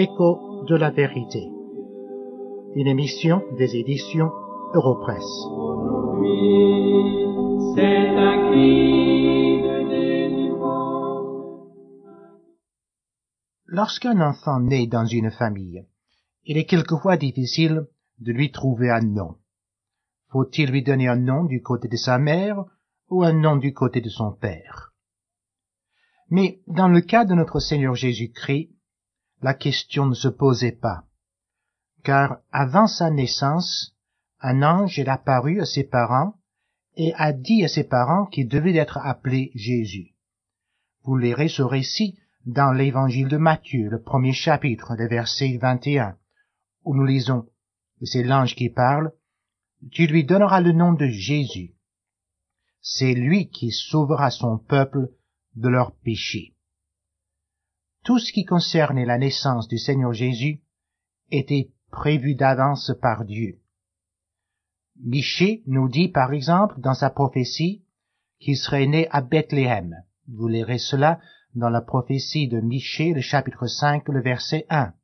Écho de la vérité. Une émission des éditions Europresse. Lorsqu'un enfant naît dans une famille, il est quelquefois difficile de lui trouver un nom. Faut-il lui donner un nom du côté de sa mère ou un nom du côté de son père? Mais dans le cas de notre Seigneur Jésus-Christ, la question ne se posait pas, car avant sa naissance, un ange est apparu à ses parents et a dit à ses parents qu'il devait être appelé Jésus. Vous lirez ce récit dans l'évangile de Matthieu, le premier chapitre, le verset 21, où nous lisons, c'est l'ange qui parle, tu lui donneras le nom de Jésus. C'est lui qui sauvera son peuple de leurs péchés. Tout ce qui concernait la naissance du Seigneur Jésus était prévu d'avance par Dieu. Michée nous dit par exemple dans sa prophétie qu'il serait né à Bethléem. Vous lirez cela dans la prophétie de Michée, le chapitre 5, le verset 1.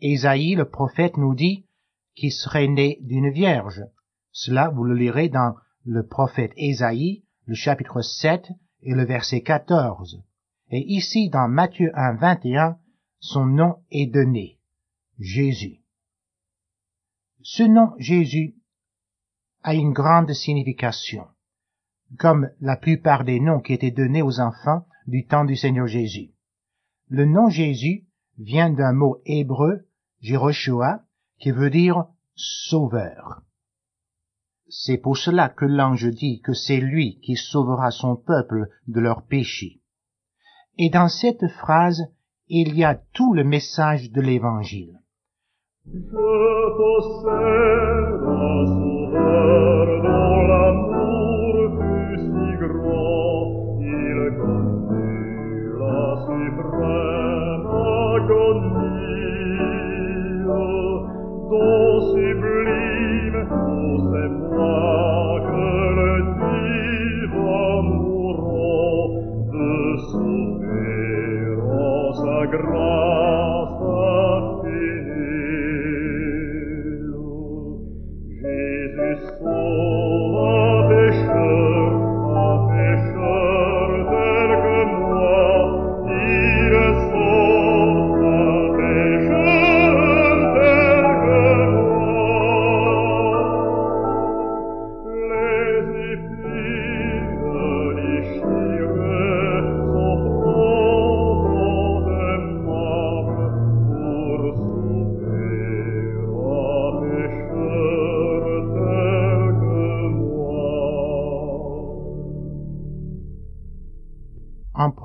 Ésaïe, le prophète, nous dit qu'il serait né d'une vierge. Cela, vous le lirez dans le prophète Ésaïe, le chapitre 7 et le verset 14. Et ici, dans Matthieu 1, 21, son nom est donné. Jésus. Ce nom Jésus a une grande signification, comme la plupart des noms qui étaient donnés aux enfants du temps du Seigneur Jésus. Le nom Jésus vient d'un mot hébreu, Jéroshua, qui veut dire sauveur. C'est pour cela que l'ange dit que c'est lui qui sauvera son peuple de leurs péchés. Et dans cette phrase, il y a tout le message de l'Évangile.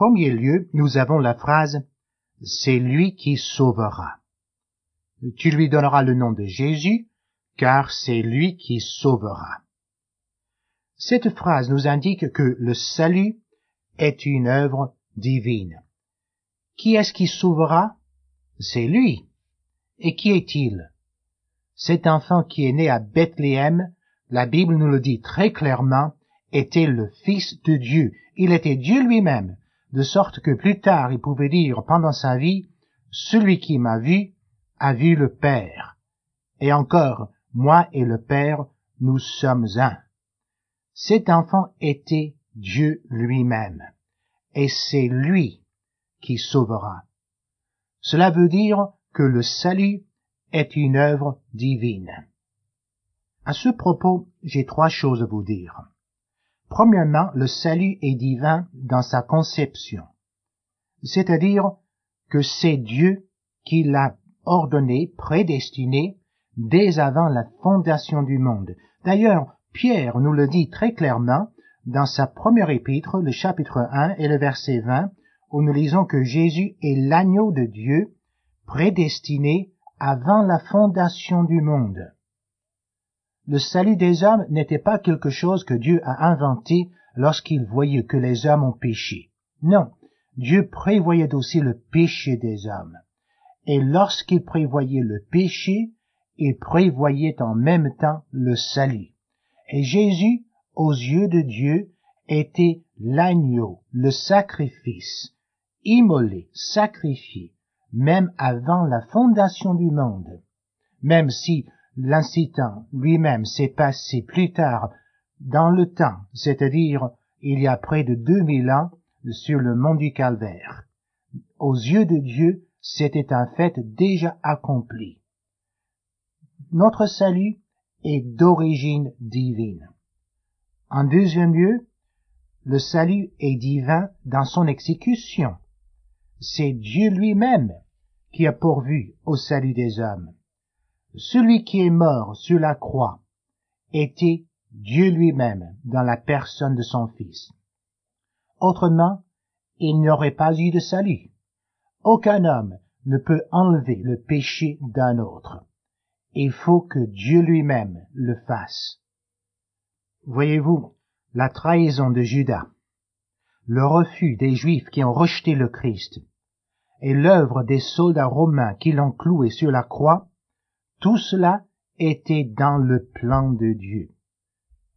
Premier lieu, nous avons la phrase C'est lui qui sauvera. Tu lui donneras le nom de Jésus, car c'est lui qui sauvera. Cette phrase nous indique que le salut est une œuvre divine. Qui est-ce qui sauvera? C'est lui. Et qui est-il? Cet enfant qui est né à Bethléem, la Bible nous le dit très clairement, était le Fils de Dieu. Il était Dieu lui-même, de sorte que plus tard il pouvait dire pendant sa vie, Celui qui m'a vu a vu le Père. Et encore, moi et le Père, nous sommes un. Cet enfant était Dieu lui-même, et c'est lui qui sauvera. Cela veut dire que le salut est une œuvre divine. À ce propos, j'ai trois choses à vous dire. Premièrement, le salut est divin dans sa conception, c'est-à-dire que c'est Dieu qui l'a ordonné, prédestiné, dès avant la fondation du monde. D'ailleurs, Pierre nous le dit très clairement dans sa première épître, le chapitre 1 et le verset 20, où nous lisons que Jésus est l'agneau de Dieu, prédestiné avant la fondation du monde. Le salut des hommes n'était pas quelque chose que Dieu a inventé lorsqu'il voyait que les hommes ont péché. Non, Dieu prévoyait aussi le péché des hommes. Et lorsqu'il prévoyait le péché, il prévoyait en même temps le salut. Et Jésus, aux yeux de Dieu, était l'agneau, le sacrifice, immolé, sacrifié, même avant la fondation du monde. Même si l'incident lui-même s'est passé plus tard dans le temps, c'est-à-dire il y a près de 2000 ans sur le mont du Calvaire. Aux yeux de Dieu, c'était un fait déjà accompli. Notre salut est d'origine divine. En deuxième lieu, le salut est divin dans son exécution. C'est Dieu lui-même qui a pourvu au salut des hommes. Celui qui est mort sur la croix était Dieu lui-même dans la personne de son Fils. Autrement, il n'y aurait pas eu de salut. Aucun homme ne peut enlever le péché d'un autre. Il faut que Dieu lui-même le fasse. Voyez-vous, la trahison de Judas, le refus des Juifs qui ont rejeté le Christ, et l'œuvre des soldats romains qui l'ont cloué sur la croix, tout cela était dans le plan de Dieu.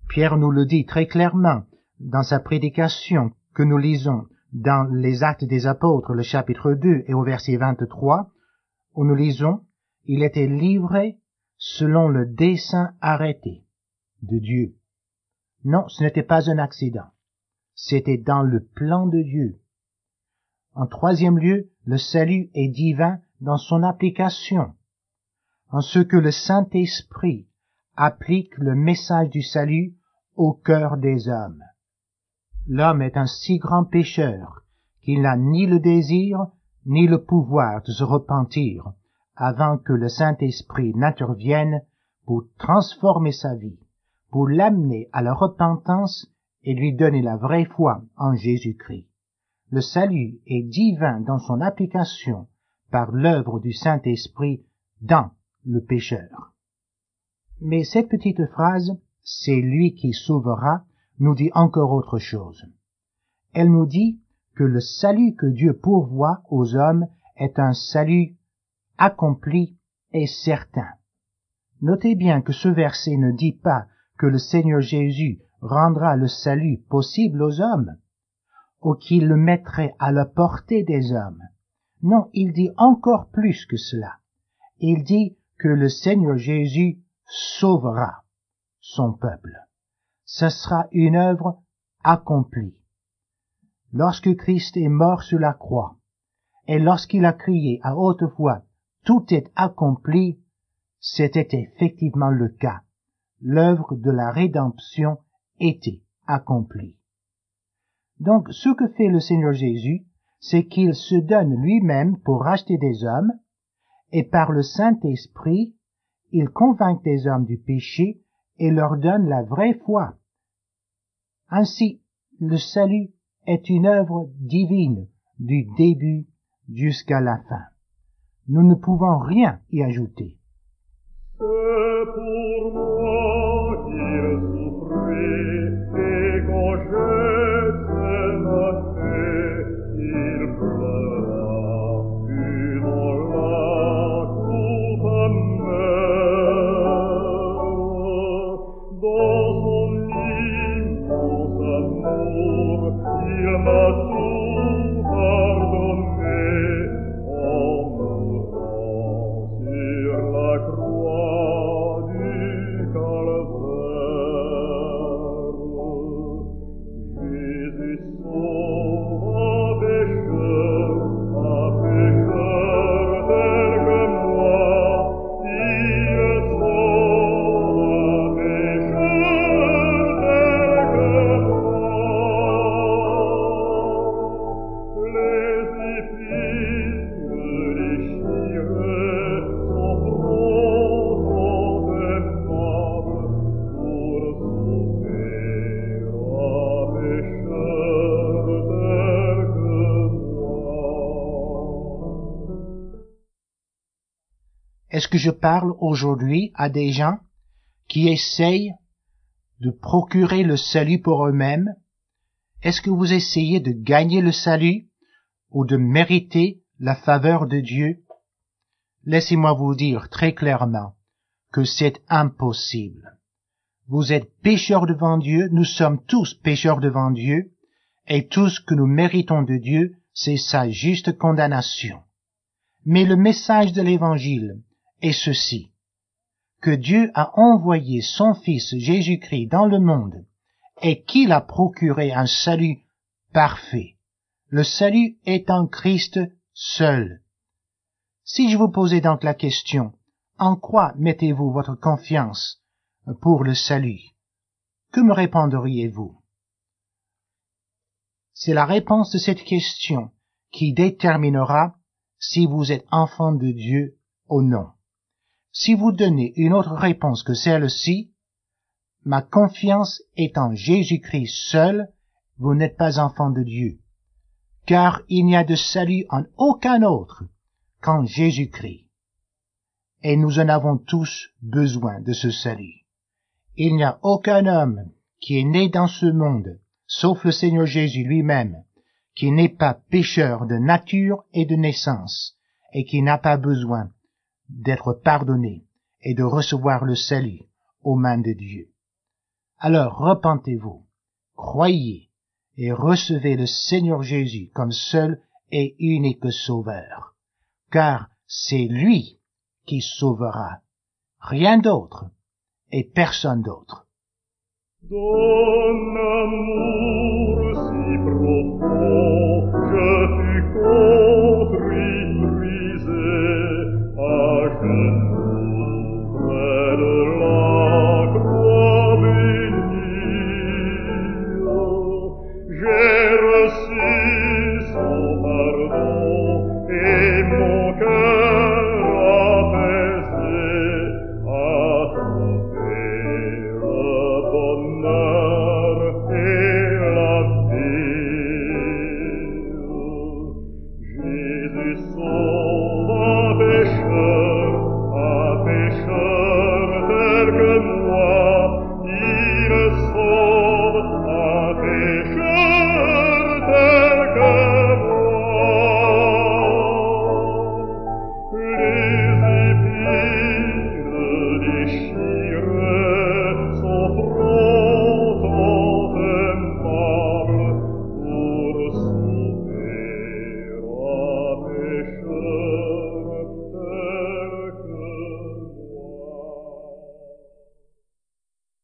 Pierre nous le dit très clairement dans sa prédication que nous lisons dans les Actes des Apôtres, le chapitre 2 et au verset 23, où nous lisons, il était livré selon le dessein arrêté de Dieu. Non, ce n'était pas un accident. C'était dans le plan de Dieu. En troisième lieu, le salut est divin dans son application, en ce que le Saint-Esprit applique le message du salut au cœur des hommes. L'homme est un si grand pécheur qu'il n'a ni le désir ni le pouvoir de se repentir avant que le Saint-Esprit n'intervienne pour transformer sa vie, pour l'amener à la repentance et lui donner la vraie foi en Jésus-Christ. Le salut est divin dans son application par l'œuvre du Saint-Esprit dans le pécheur. Mais cette petite phrase, c'est lui qui sauvera, nous dit encore autre chose. Elle nous dit que le salut que Dieu pourvoit aux hommes est un salut accompli et certain. Notez bien que ce verset ne dit pas que le Seigneur Jésus rendra le salut possible aux hommes, ou qu'il le mettrait à la portée des hommes. Non, il dit encore plus que cela. Il dit que le Seigneur Jésus sauvera son peuple. Ce sera une œuvre accomplie. Lorsque Christ est mort sur la croix, et lorsqu'il a crié à haute voix, tout est accompli, c'était effectivement le cas. L'œuvre de la rédemption était accomplie. Donc, ce que fait le Seigneur Jésus, c'est qu'il se donne lui-même pour racheter des hommes, et par le Saint-Esprit, il convainc des hommes du péché et leur donne la vraie foi. Ainsi, le salut est une œuvre divine du début jusqu'à la fin. Nous ne pouvons rien y ajouter. Il Est-ce que je parle aujourd'hui à des gens qui essayent de procurer le salut pour eux-mêmes? Est-ce que vous essayez de gagner le salut ou de mériter la faveur de Dieu? Laissez-moi vous dire très clairement que c'est impossible. Vous êtes pécheurs devant Dieu, nous sommes tous pécheurs devant Dieu, et tout ce que nous méritons de Dieu, c'est sa juste condamnation. Mais le message de l'évangile est ceci, que Dieu a envoyé son Fils Jésus-Christ dans le monde et qu'il a procuré un salut parfait. Le salut est en Christ seul. Si je vous posais donc la question, en quoi mettez-vous votre confiance pour le salut? Que me répondriez-vous? C'est la réponse de cette question qui déterminera si vous êtes enfant de Dieu ou non. Si vous donnez une autre réponse que celle-ci, ma confiance est en Jésus-Christ seul, vous n'êtes pas enfant de Dieu, car il n'y a de salut en aucun autre qu'en Jésus-Christ. Et nous en avons tous besoin de ce salut. Il n'y a aucun homme qui est né dans ce monde, sauf le Seigneur Jésus lui-même, qui n'est pas pécheur de nature et de naissance, et qui n'a pas besoin d'être pardonné et de recevoir le salut aux mains de Dieu. Alors repentez-vous, croyez et recevez le Seigneur Jésus comme seul et unique sauveur, car c'est lui qui sauvera, rien d'autre et personne d'autre.